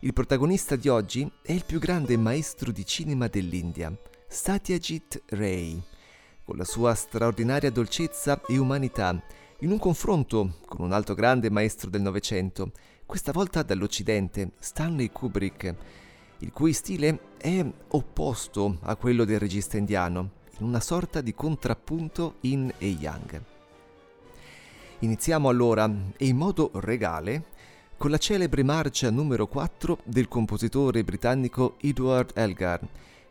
Il protagonista di oggi è il più grande maestro di cinema dell'India, Satyajit Ray, con la sua straordinaria dolcezza e umanità, in un confronto con un altro grande maestro del Novecento, questa volta dall'Occidente, Stanley Kubrick, il cui stile è opposto a quello del regista indiano, in una sorta di contrappunto yin e yang. Iniziamo allora, e in modo regale, con la celebre marcia numero 4 del compositore britannico Edward Elgar,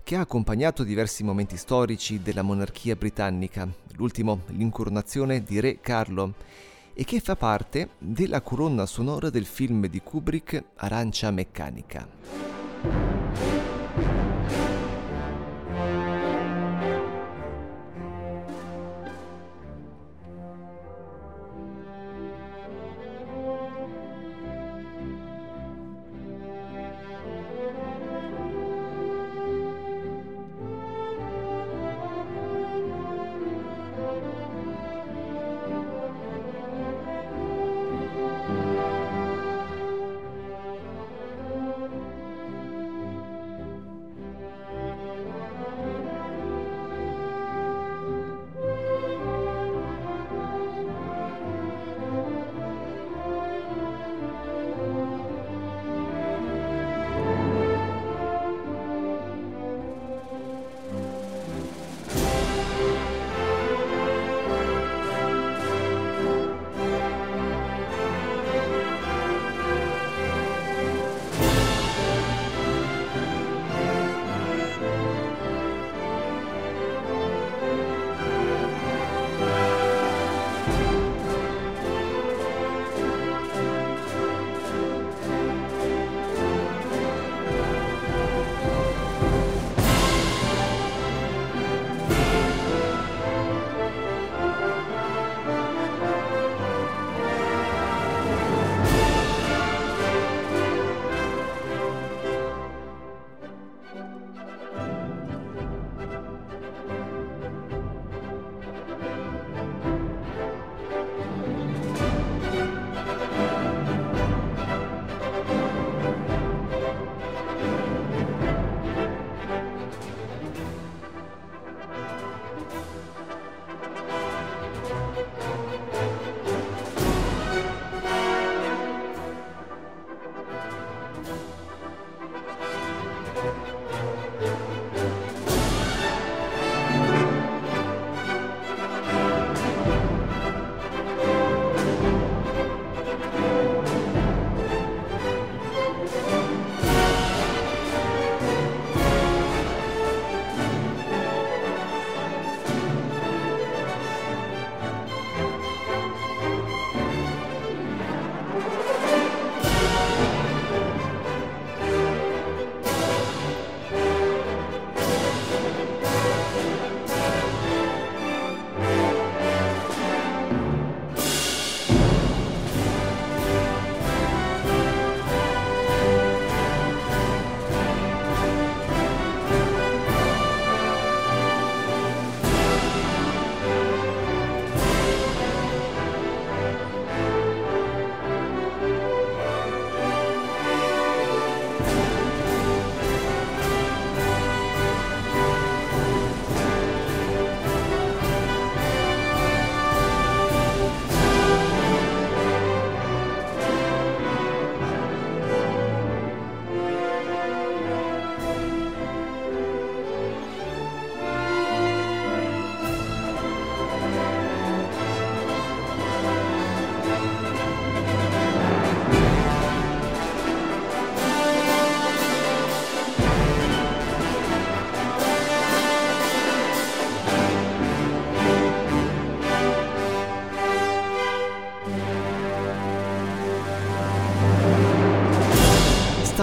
che ha accompagnato diversi momenti storici della monarchia britannica, l'ultimo l'incoronazione di Re Carlo, e che fa parte della colonna sonora del film di Kubrick Arancia Meccanica.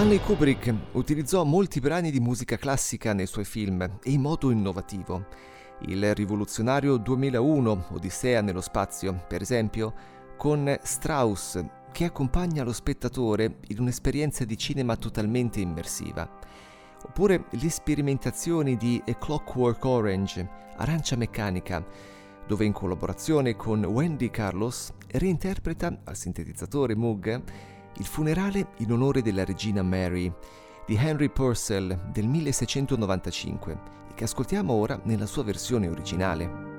Stanley Kubrick utilizzò molti brani di musica classica nei suoi film e in modo innovativo. Il rivoluzionario 2001, Odissea nello spazio, per esempio, con Strauss, che accompagna lo spettatore in un'esperienza di cinema totalmente immersiva. Oppure le sperimentazioni di A Clockwork Orange, Arancia Meccanica, dove in collaborazione con Wendy Carlos reinterpreta al sintetizzatore Moog il funerale in onore della regina Mary di Henry Purcell del 1695 e che ascoltiamo ora nella sua versione originale.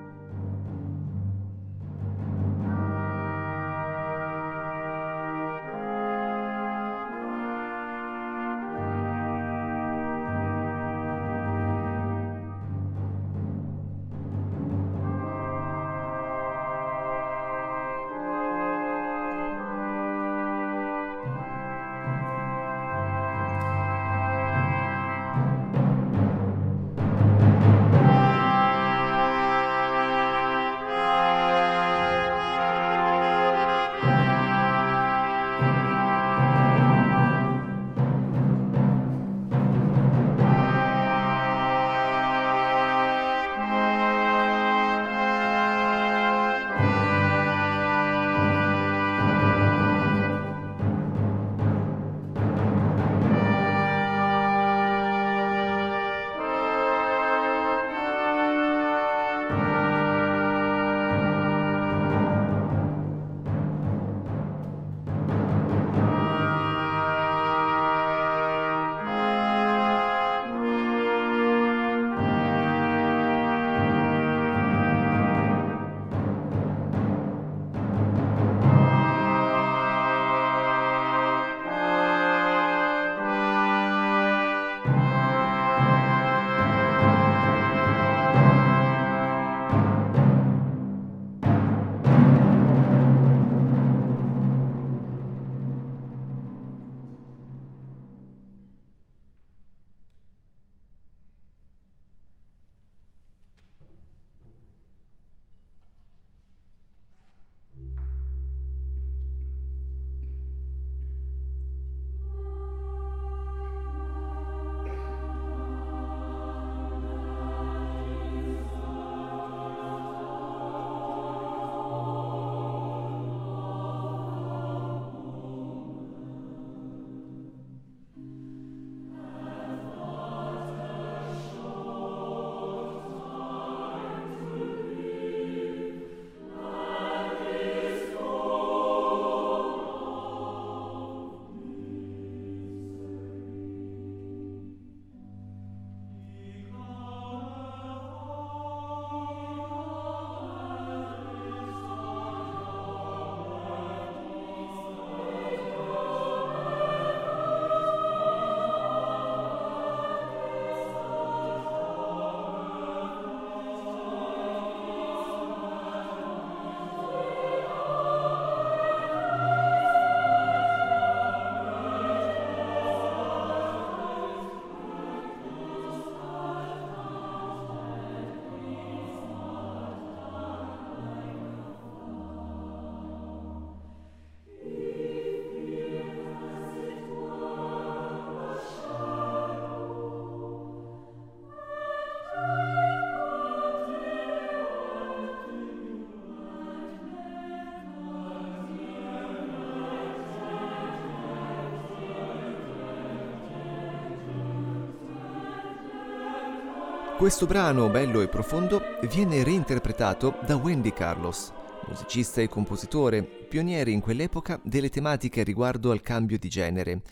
Questo brano, bello e profondo, viene reinterpretato da Wendy Carlos, musicista e compositore, pioniere in quell'epoca delle tematiche riguardo al cambio di genere.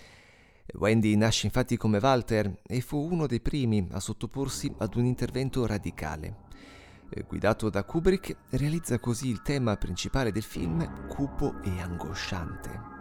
Wendy nasce infatti come Walter e fu uno dei primi a sottoporsi ad un intervento radicale. Guidato da Kubrick, realizza così il tema principale del film cupo e angosciante.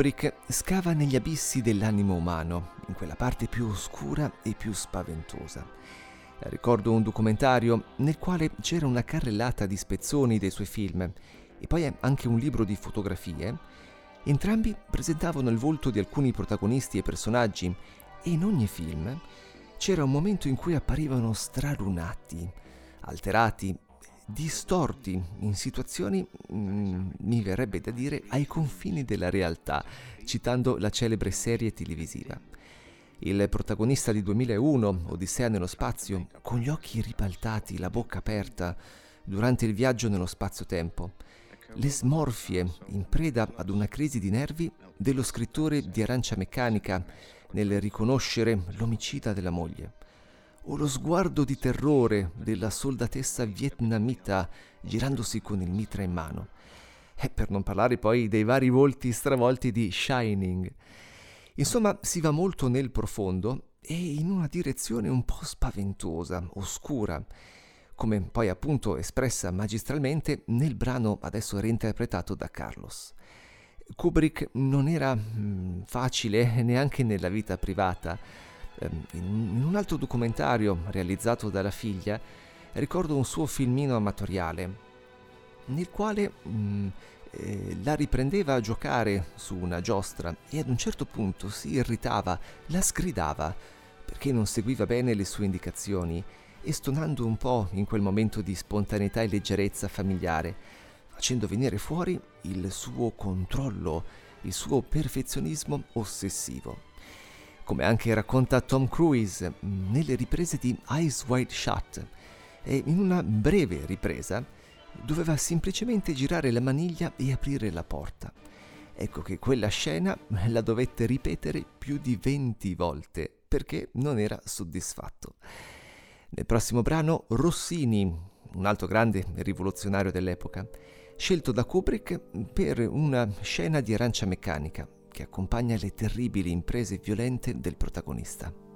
Kubrick scava negli abissi dell'animo umano, in quella parte più oscura e più spaventosa. Ricordo un documentario nel quale c'era una carrellata di spezzoni dei suoi film e poi anche un libro di fotografie. Entrambi presentavano il volto di alcuni protagonisti e personaggi e in ogni film c'era un momento in cui apparivano stralunati, alterati distorti in situazioni, mm, mi verrebbe da dire, ai confini della realtà, citando la celebre serie televisiva. Il protagonista di 2001, Odissea nello spazio, con gli occhi ribaltati, la bocca aperta, durante il viaggio nello spazio-tempo. Le smorfie, in preda ad una crisi di nervi, dello scrittore di Arancia Meccanica nel riconoscere l'omicida della moglie o lo sguardo di terrore della soldatessa vietnamita girandosi con il mitra in mano. E per non parlare poi dei vari volti stravolti di Shining. Insomma, si va molto nel profondo e in una direzione un po' spaventosa, oscura, come poi appunto espressa magistralmente nel brano adesso reinterpretato da Carlos. Kubrick non era mm, facile neanche nella vita privata, in un altro documentario realizzato dalla figlia ricordo un suo filmino amatoriale nel quale mh, mm, eh, la riprendeva a giocare su una giostra e ad un certo punto si irritava, la sgridava perché non seguiva bene le sue indicazioni e stonando un po' in quel momento di spontaneità e leggerezza familiare, facendo venire fuori il suo controllo, il suo perfezionismo ossessivo come anche racconta Tom Cruise nelle riprese di Eyes Wide Shut. E in una breve ripresa doveva semplicemente girare la maniglia e aprire la porta. Ecco che quella scena la dovette ripetere più di 20 volte perché non era soddisfatto. Nel prossimo brano Rossini, un altro grande rivoluzionario dell'epoca, scelto da Kubrick per una scena di arancia meccanica, che accompagna le terribili imprese violente del protagonista.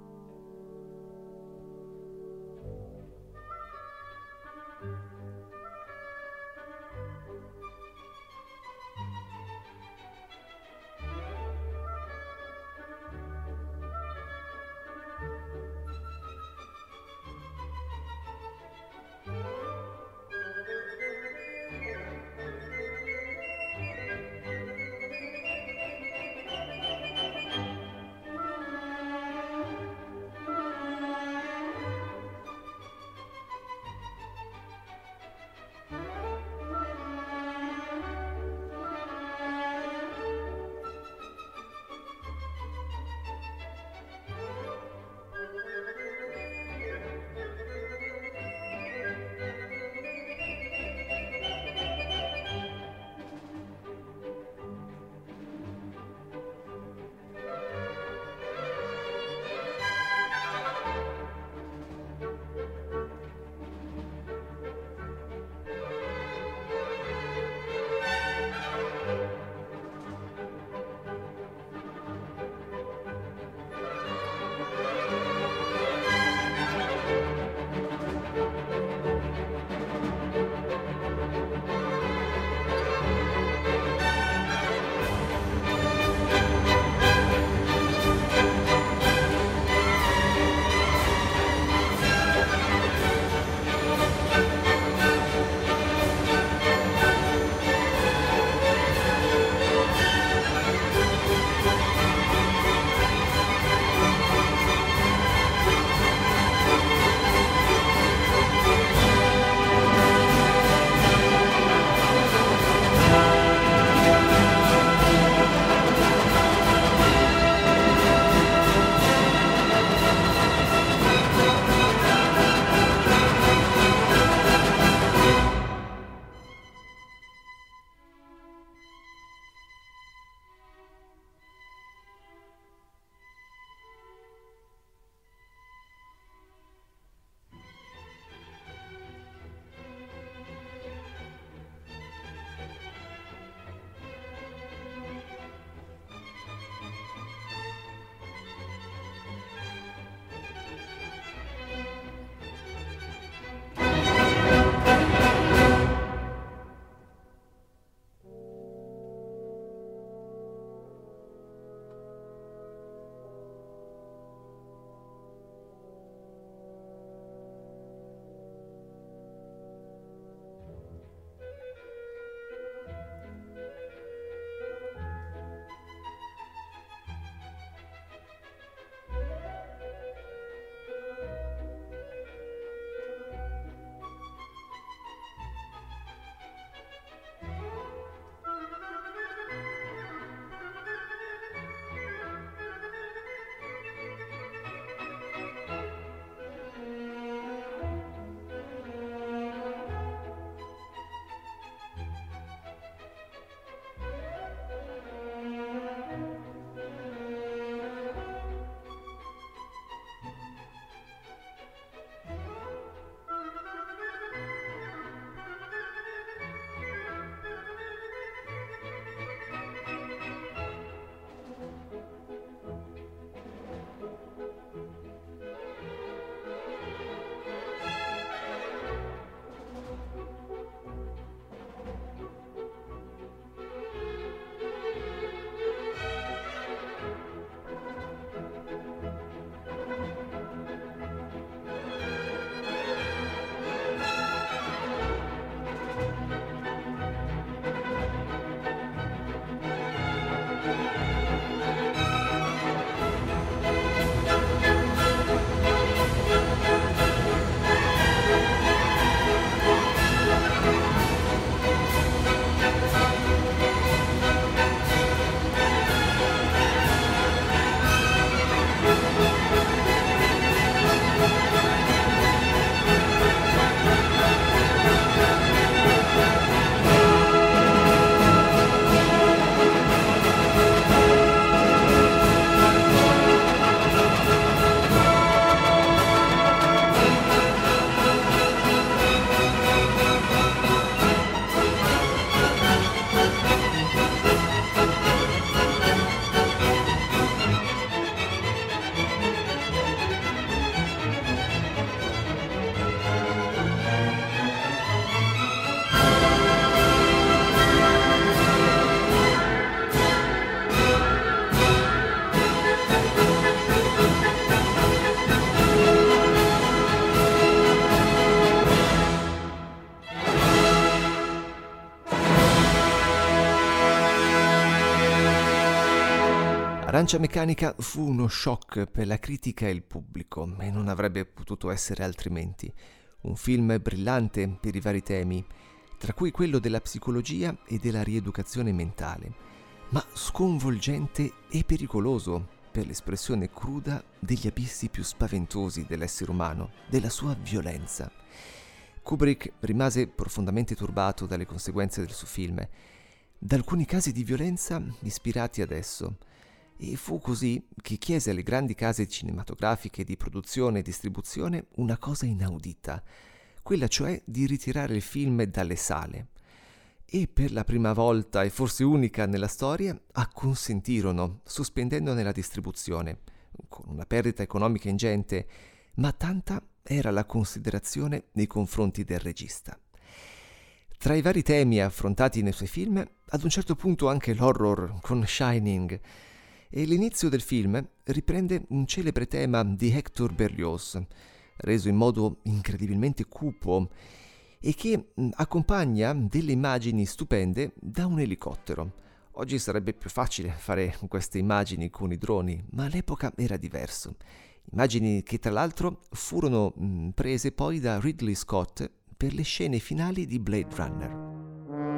Arancia Meccanica fu uno shock per la critica e il pubblico e non avrebbe potuto essere altrimenti. Un film brillante per i vari temi, tra cui quello della psicologia e della rieducazione mentale, ma sconvolgente e pericoloso per l'espressione cruda degli abissi più spaventosi dell'essere umano, della sua violenza. Kubrick rimase profondamente turbato dalle conseguenze del suo film, da alcuni casi di violenza ispirati ad esso, e fu così che chiese alle grandi case cinematografiche di produzione e distribuzione una cosa inaudita, quella cioè di ritirare il film dalle sale. E per la prima volta, e forse unica nella storia, acconsentirono, sospendendone la distribuzione, con una perdita economica ingente, ma tanta era la considerazione nei confronti del regista. Tra i vari temi affrontati nei suoi film, ad un certo punto anche l'horror con Shining, e l'inizio del film riprende un celebre tema di Hector Berlioz, reso in modo incredibilmente cupo e che accompagna delle immagini stupende da un elicottero. Oggi sarebbe più facile fare queste immagini con i droni, ma all'epoca era diverso. Immagini che tra l'altro furono prese poi da Ridley Scott per le scene finali di Blade Runner.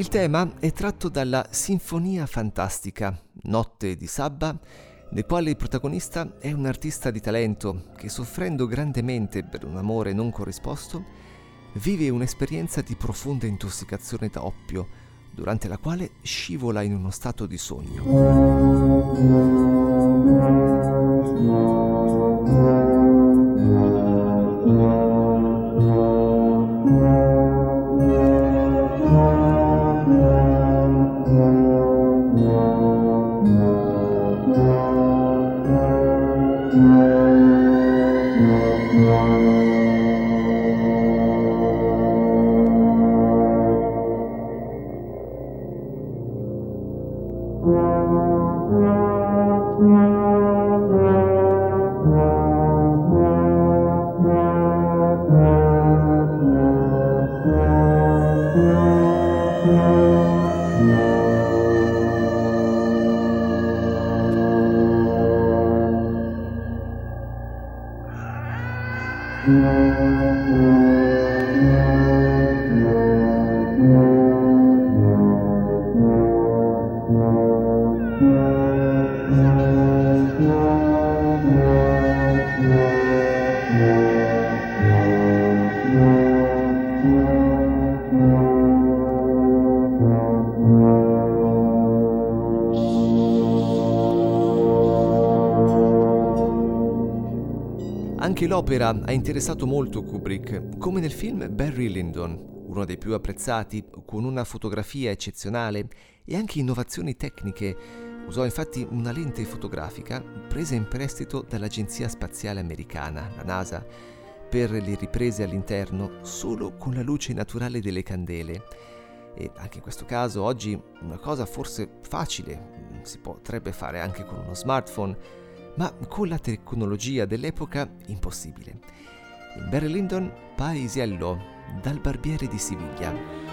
Il tema è tratto dalla Sinfonia Fantastica, Notte di Sabba, nel quale il protagonista è un artista di talento che, soffrendo grandemente per un amore non corrisposto, vive un'esperienza di profonda intossicazione da oppio, durante la quale scivola in uno stato di sogno. Anche l'opera ha interessato molto Kubrick, come nel film Barry Lyndon, uno dei più apprezzati, con una fotografia eccezionale e anche innovazioni tecniche. Usò infatti una lente fotografica presa in prestito dall'Agenzia Spaziale Americana, la NASA, per le riprese all'interno solo con la luce naturale delle candele. E anche in questo caso oggi una cosa forse facile si potrebbe fare anche con uno smartphone, ma con la tecnologia dell'epoca impossibile. In Barry Lyndon, Paesiello, dal barbiere di Siviglia.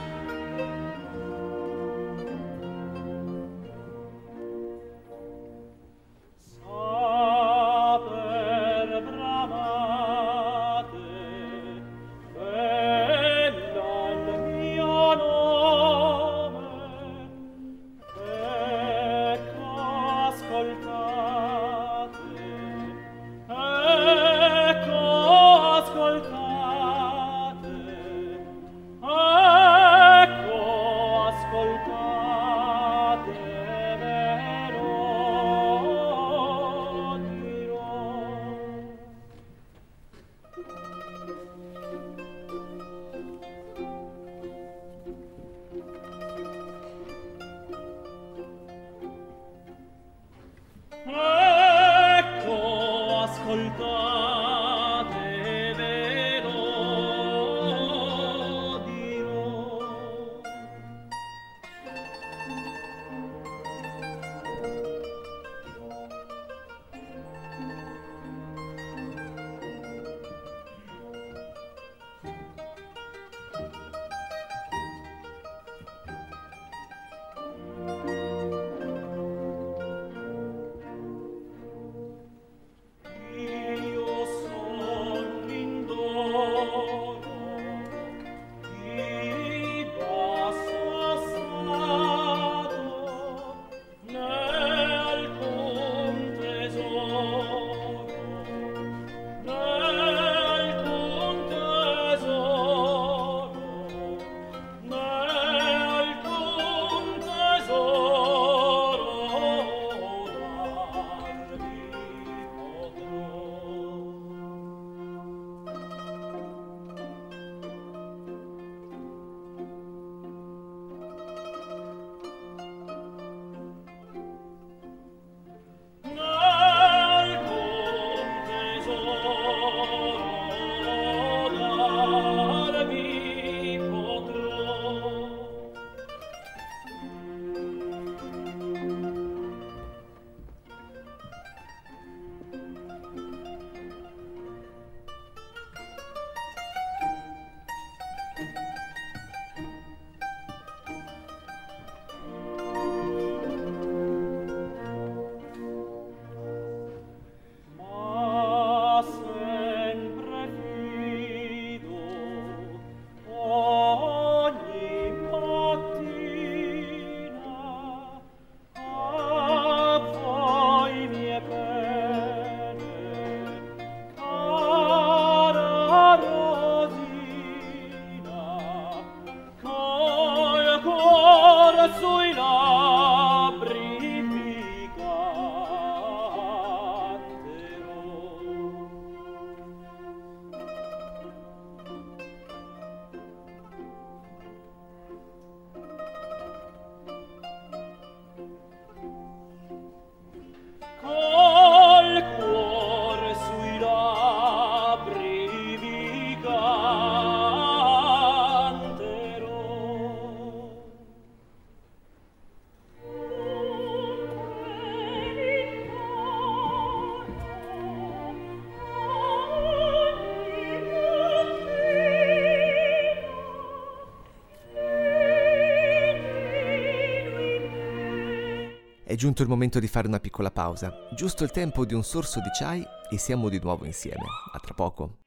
Giunto il momento di fare una piccola pausa, giusto il tempo di un sorso di chai e siamo di nuovo insieme. A tra poco.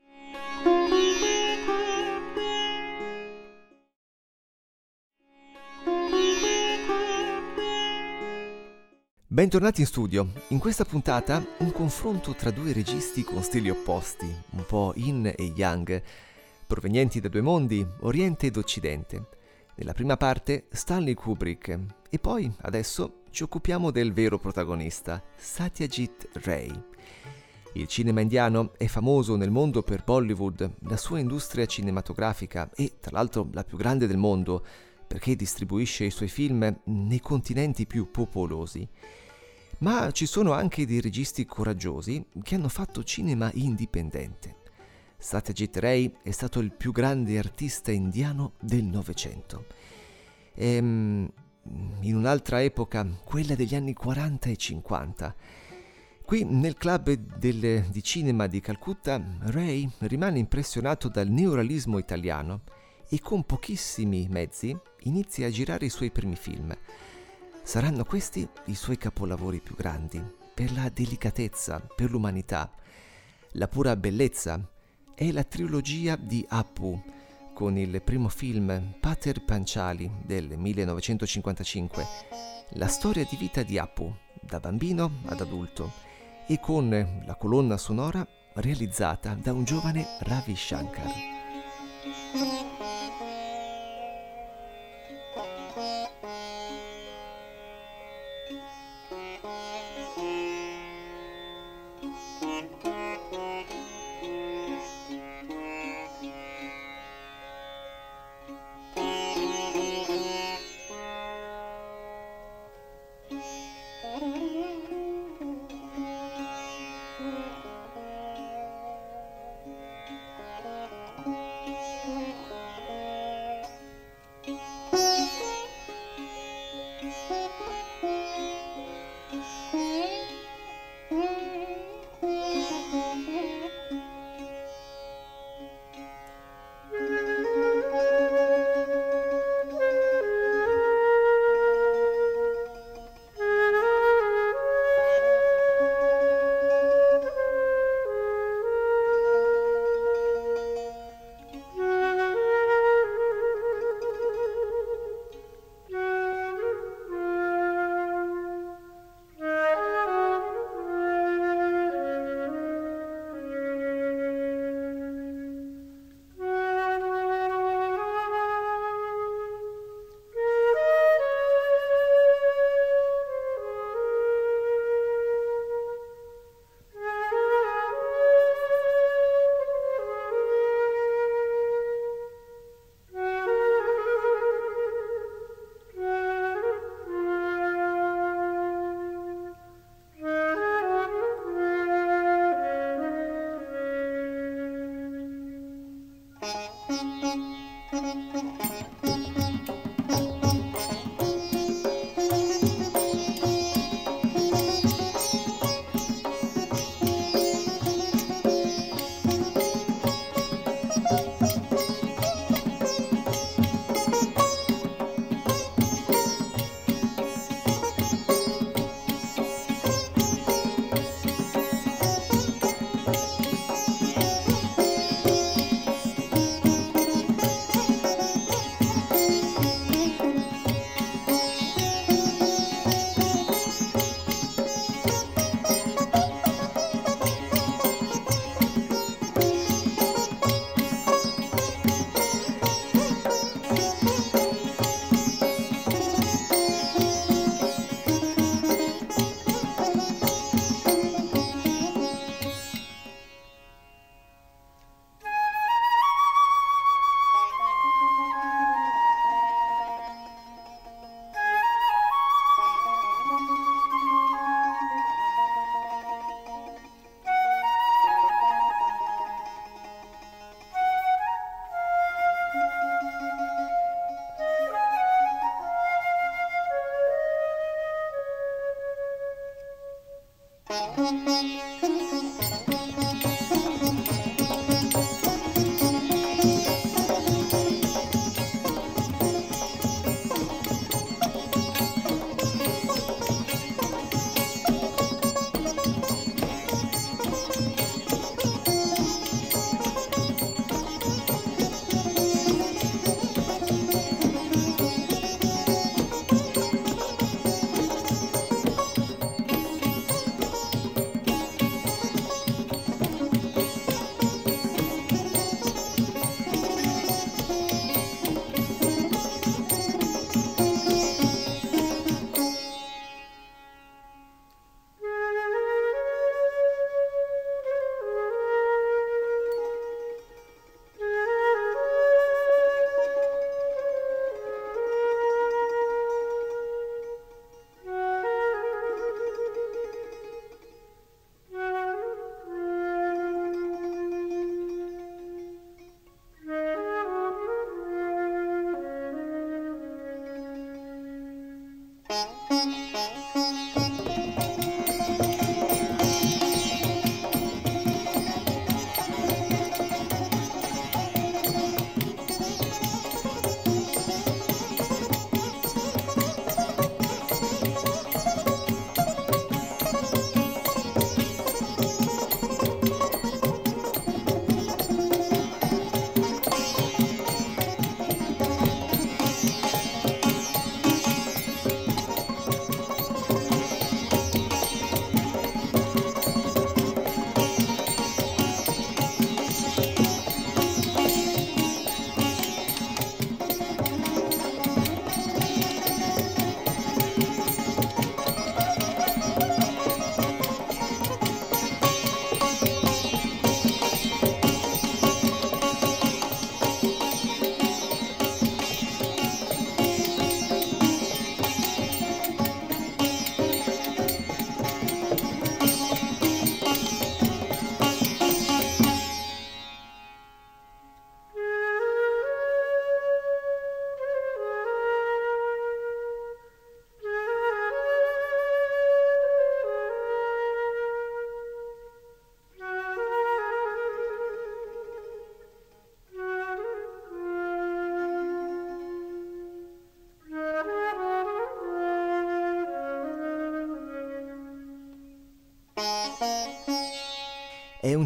Bentornati in studio. In questa puntata un confronto tra due registi con stili opposti, un po' yin e yang, provenienti da due mondi, Oriente ed Occidente. Nella prima parte Stanley Kubrick e poi adesso ci occupiamo del vero protagonista, Satyajit Ray. Il cinema indiano è famoso nel mondo per Bollywood, la sua industria cinematografica e tra l'altro la più grande del mondo perché distribuisce i suoi film nei continenti più popolosi. Ma ci sono anche dei registi coraggiosi che hanno fatto cinema indipendente. Satyajit Ray è stato il più grande artista indiano del Novecento. Ehm, in un'altra epoca, quella degli anni 40 e 50. Qui nel club del- di cinema di Calcutta, Ray rimane impressionato dal neorealismo italiano e con pochissimi mezzi inizia a girare i suoi primi film. Saranno questi i suoi capolavori più grandi, per la delicatezza, per l'umanità, la pura bellezza. È la trilogia di Apu, con il primo film Pater Panchali del 1955, la storia di vita di Apu, da bambino ad adulto, e con la colonna sonora realizzata da un giovane Ravi Shankar.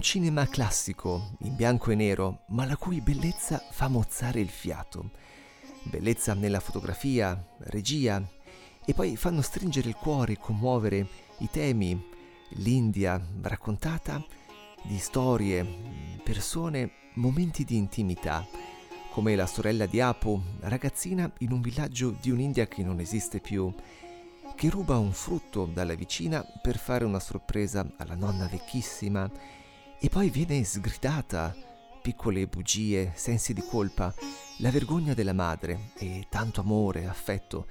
Cinema classico, in bianco e nero, ma la cui bellezza fa mozzare il fiato. Bellezza nella fotografia, regia, e poi fanno stringere il cuore commuovere i temi, l'India raccontata di storie, persone, momenti di intimità, come la sorella di Apu, ragazzina in un villaggio di un'India che non esiste più, che ruba un frutto dalla vicina per fare una sorpresa alla nonna vecchissima e poi viene sgridata, piccole bugie, sensi di colpa, la vergogna della madre e tanto amore, affetto,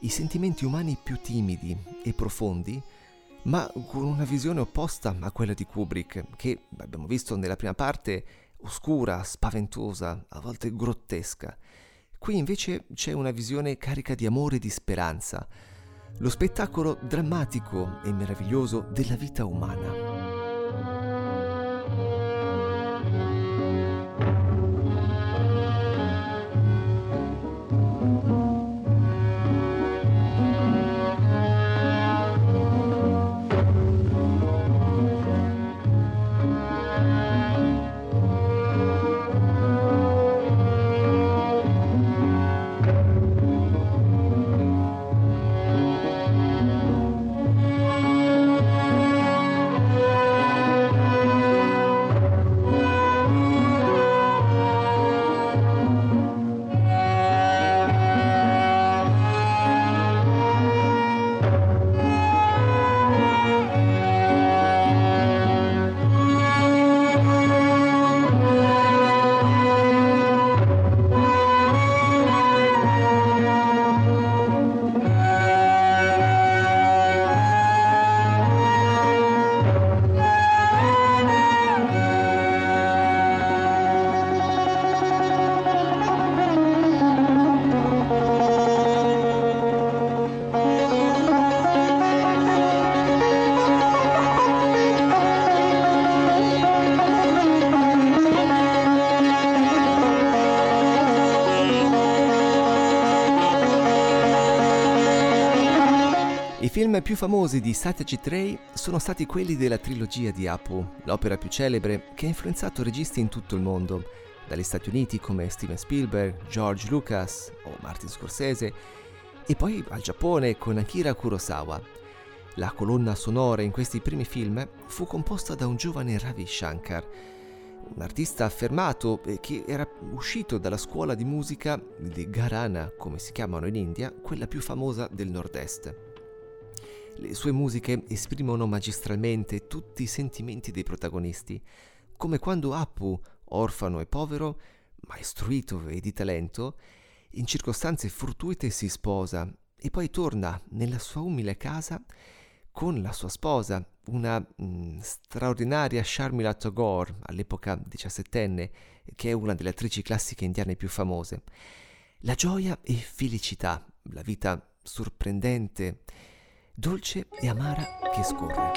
i sentimenti umani più timidi e profondi, ma con una visione opposta a quella di Kubrick, che abbiamo visto nella prima parte oscura, spaventosa, a volte grottesca. Qui invece c'è una visione carica di amore e di speranza, lo spettacolo drammatico e meraviglioso della vita umana. Più famosi di Satyajit Ray sono stati quelli della trilogia di Apu, l'opera più celebre che ha influenzato registi in tutto il mondo, dagli Stati Uniti come Steven Spielberg, George Lucas o Martin Scorsese, e poi al Giappone con Akira Kurosawa. La colonna sonora in questi primi film fu composta da un giovane Ravi Shankar, un artista affermato che era uscito dalla scuola di musica di Gharana, come si chiamano in India, quella più famosa del nord-est. Le sue musiche esprimono magistralmente tutti i sentimenti dei protagonisti, come quando Appu, orfano e povero, ma istruito e di talento, in circostanze fortuite si sposa e poi torna nella sua umile casa con la sua sposa, una mh, mm, straordinaria Sharmila Tagore, all'epoca diciassettenne, che è una delle attrici classiche indiane più famose. La gioia e felicità, la vita sorprendente, dolce e amara che scorre.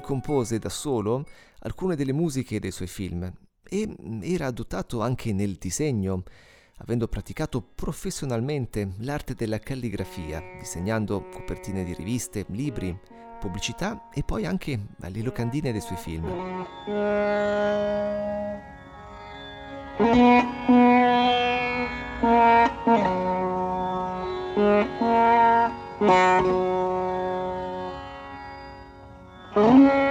Compose da solo alcune delle musiche dei suoi film e era dotato anche nel disegno, avendo praticato professionalmente l'arte della calligrafia, disegnando copertine di riviste, libri, pubblicità e poi anche le locandine dei suoi film. Un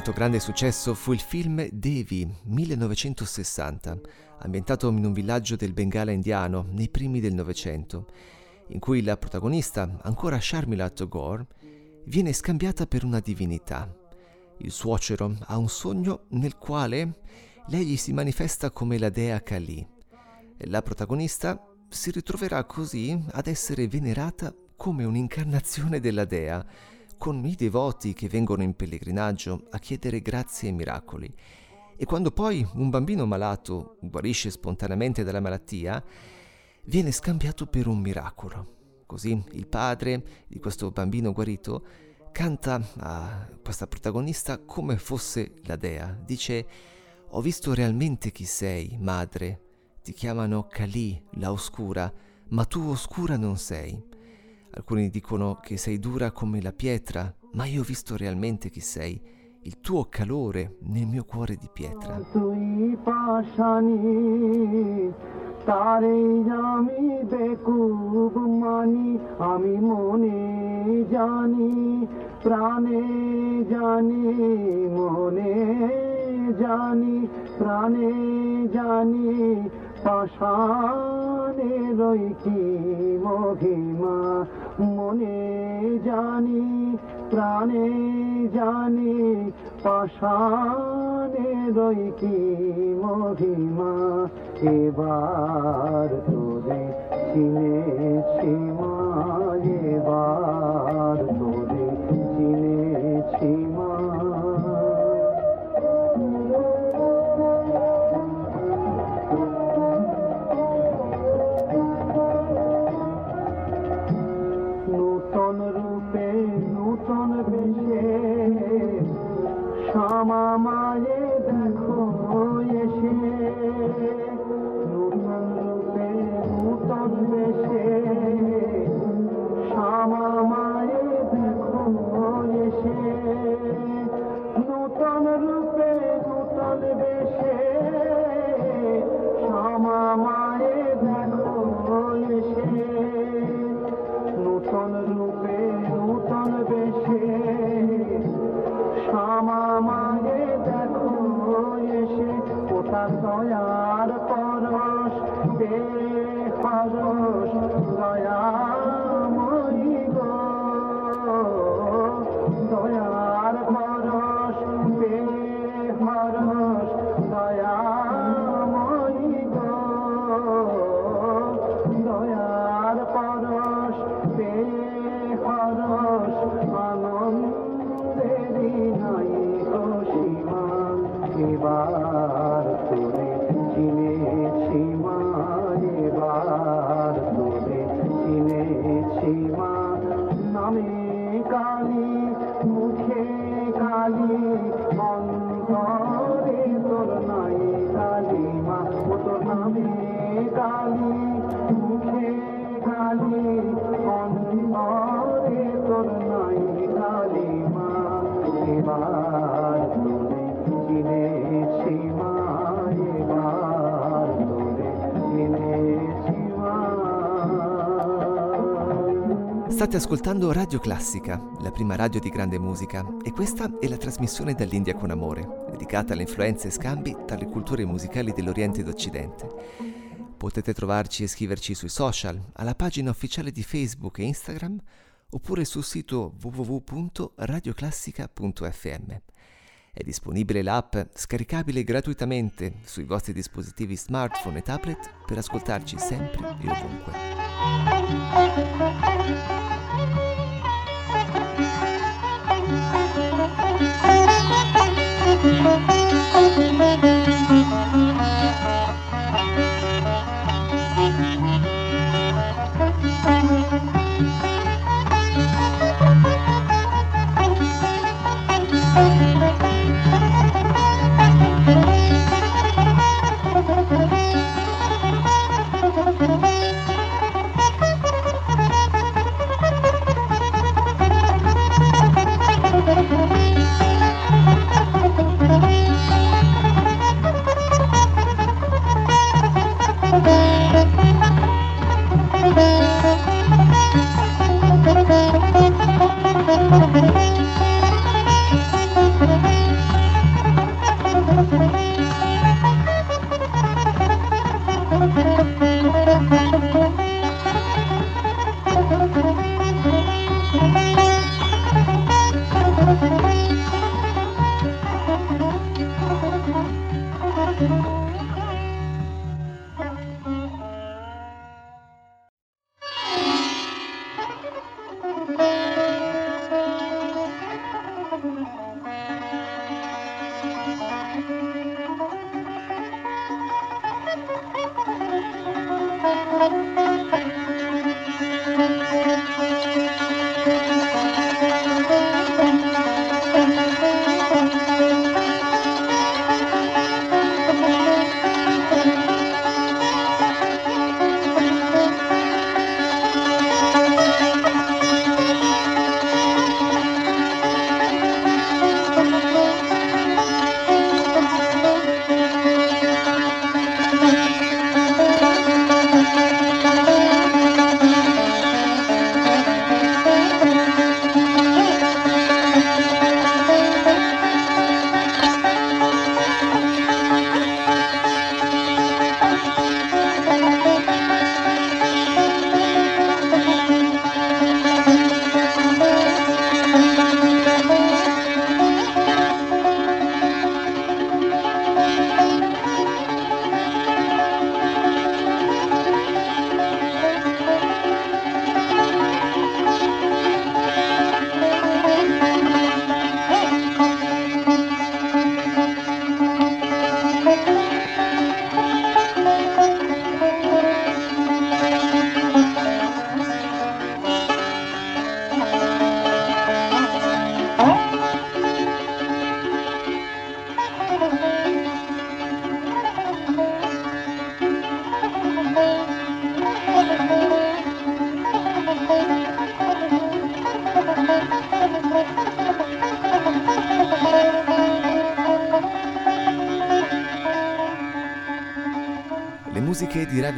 altro grande successo fu il film Devi 1960, ambientato in un villaggio del Bengala indiano nei primi del Novecento, in cui la protagonista, ancora Sharmila Tagore, viene scambiata per una divinità. Il suocero ha un sogno nel quale lei gli si manifesta come la dea Kali. La protagonista si ritroverà così ad essere venerata come un'incarnazione della dea, con i devoti che vengono in pellegrinaggio a chiedere grazie e miracoli. E quando poi un bambino malato guarisce spontaneamente dalla malattia, viene scambiato per un miracolo. Così il padre di questo bambino guarito canta a questa protagonista come fosse la dea. Dice, ho visto realmente chi sei, madre. Ti chiamano Kali, la oscura, ma tu oscura non sei. Alcuni dicono che sei dura come la pietra, ma io ho visto realmente chi sei, il tuo calore nel mio cuore di pietra. তারে আমি বেকুব মানি আমি মনে জানি প্রাণে জানি মনে জানি প্রাণে জানি পাশানের কি মহিমা, মনে জানি, প্রাণে জানি পাশানের কি মহিমা, এবার তোরে চিনেছি মা রূপে শ্যামা মায়ে দয়ার পরশ বে হরস प्यार तेरा State ascoltando Radio Classica, la prima radio di grande musica, e questa è la trasmissione dall'India con amore, dedicata alle influenze e scambi tra le culture musicali dell'Oriente ed Occidente. Potete trovarci e scriverci sui social, alla pagina ufficiale di Facebook e Instagram, oppure sul sito www.radioclassica.fm. È disponibile l'app scaricabile gratuitamente sui vostri dispositivi smartphone e tablet per ascoltarci sempre e ovunque. Thank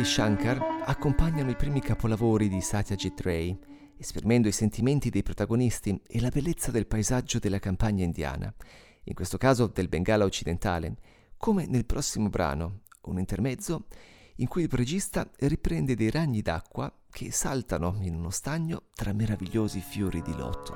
Ravi Shankar accompagnano i primi capolavori di Satyajit Ray, esprimendo i sentimenti dei protagonisti e la bellezza del paesaggio della campagna indiana, in questo caso del Bengala occidentale, come nel prossimo brano, un intermezzo in cui il regista riprende dei ragni d'acqua che saltano in uno stagno tra meravigliosi fiori di lotto.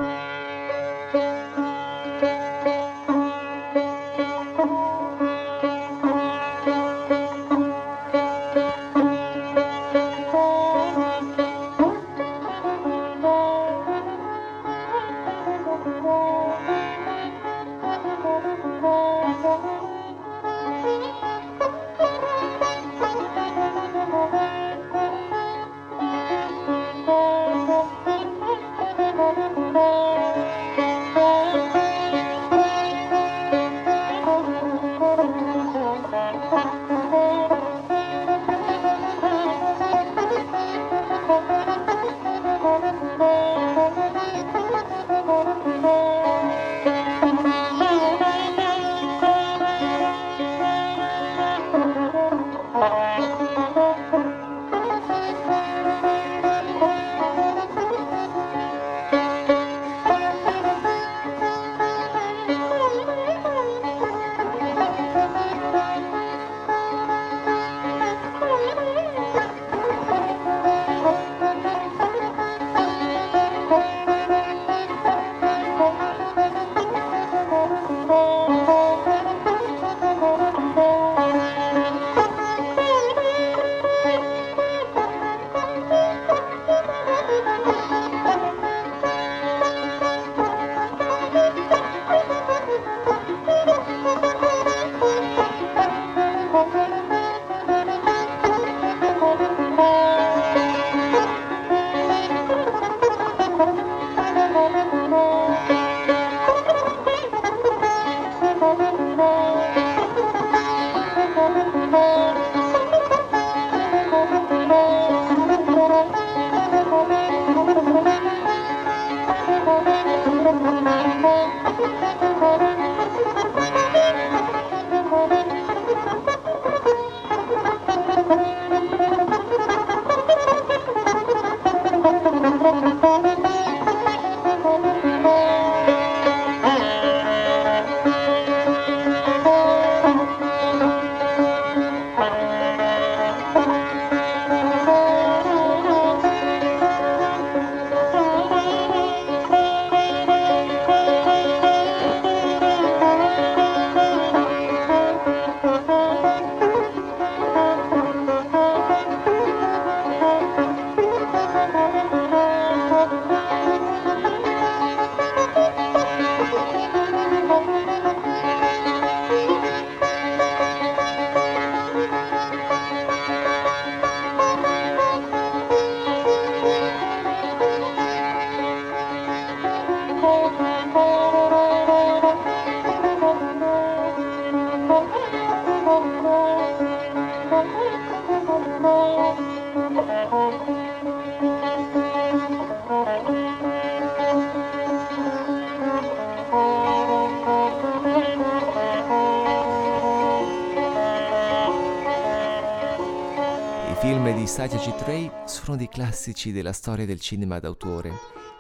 Satyajit Ray sono dei classici della storia del cinema d'autore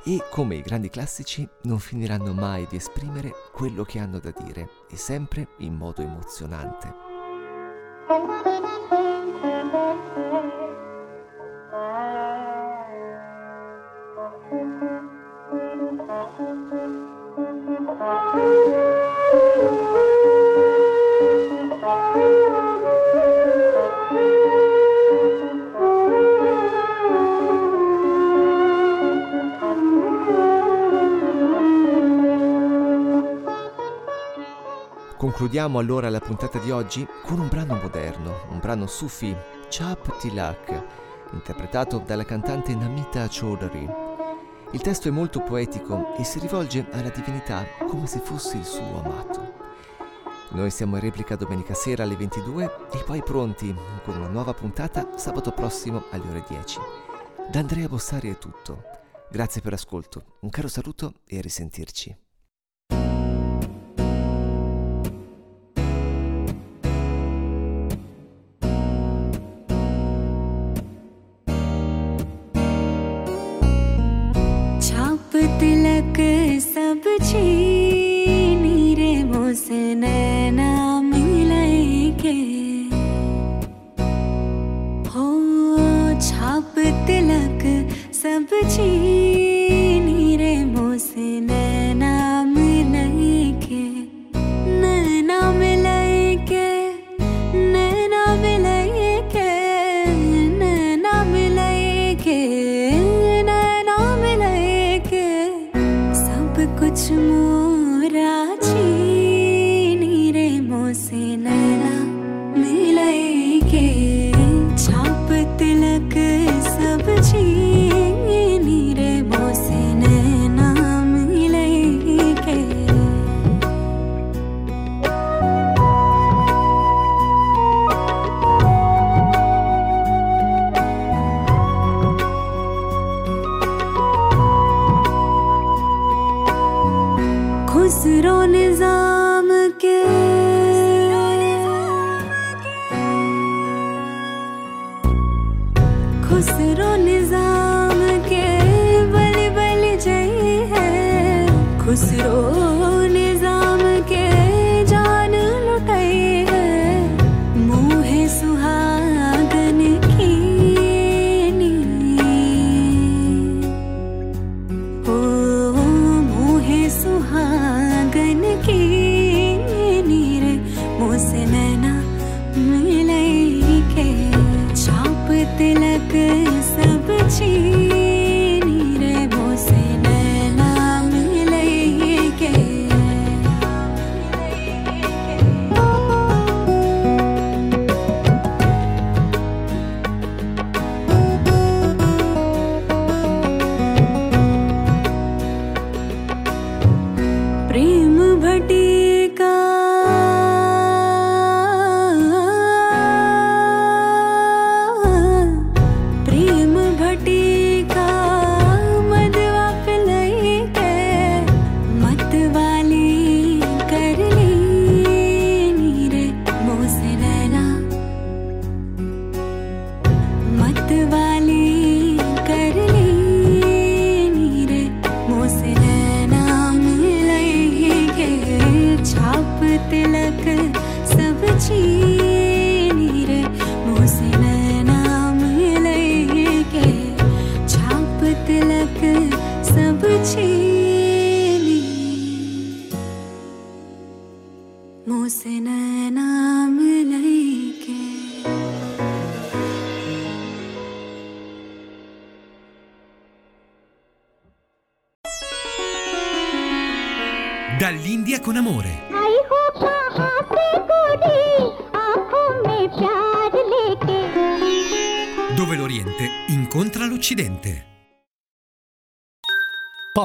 e, come i grandi classici, non finiranno mai di esprimere quello che hanno da dire e sempre in modo emozionante. Concludiamo allora la puntata di oggi con un brano moderno, un brano Sufi, Chap Tilak, interpretato dalla cantante Namita Chaudhary. Il testo è molto poetico e si rivolge alla divinità come se fosse il suo amato. Noi siamo in replica domenica sera alle 22 e poi pronti con una nuova puntata sabato prossimo alle ore 10. Da Andrea Bossari è tutto. Grazie per l'ascolto, un caro saluto e a risentirci.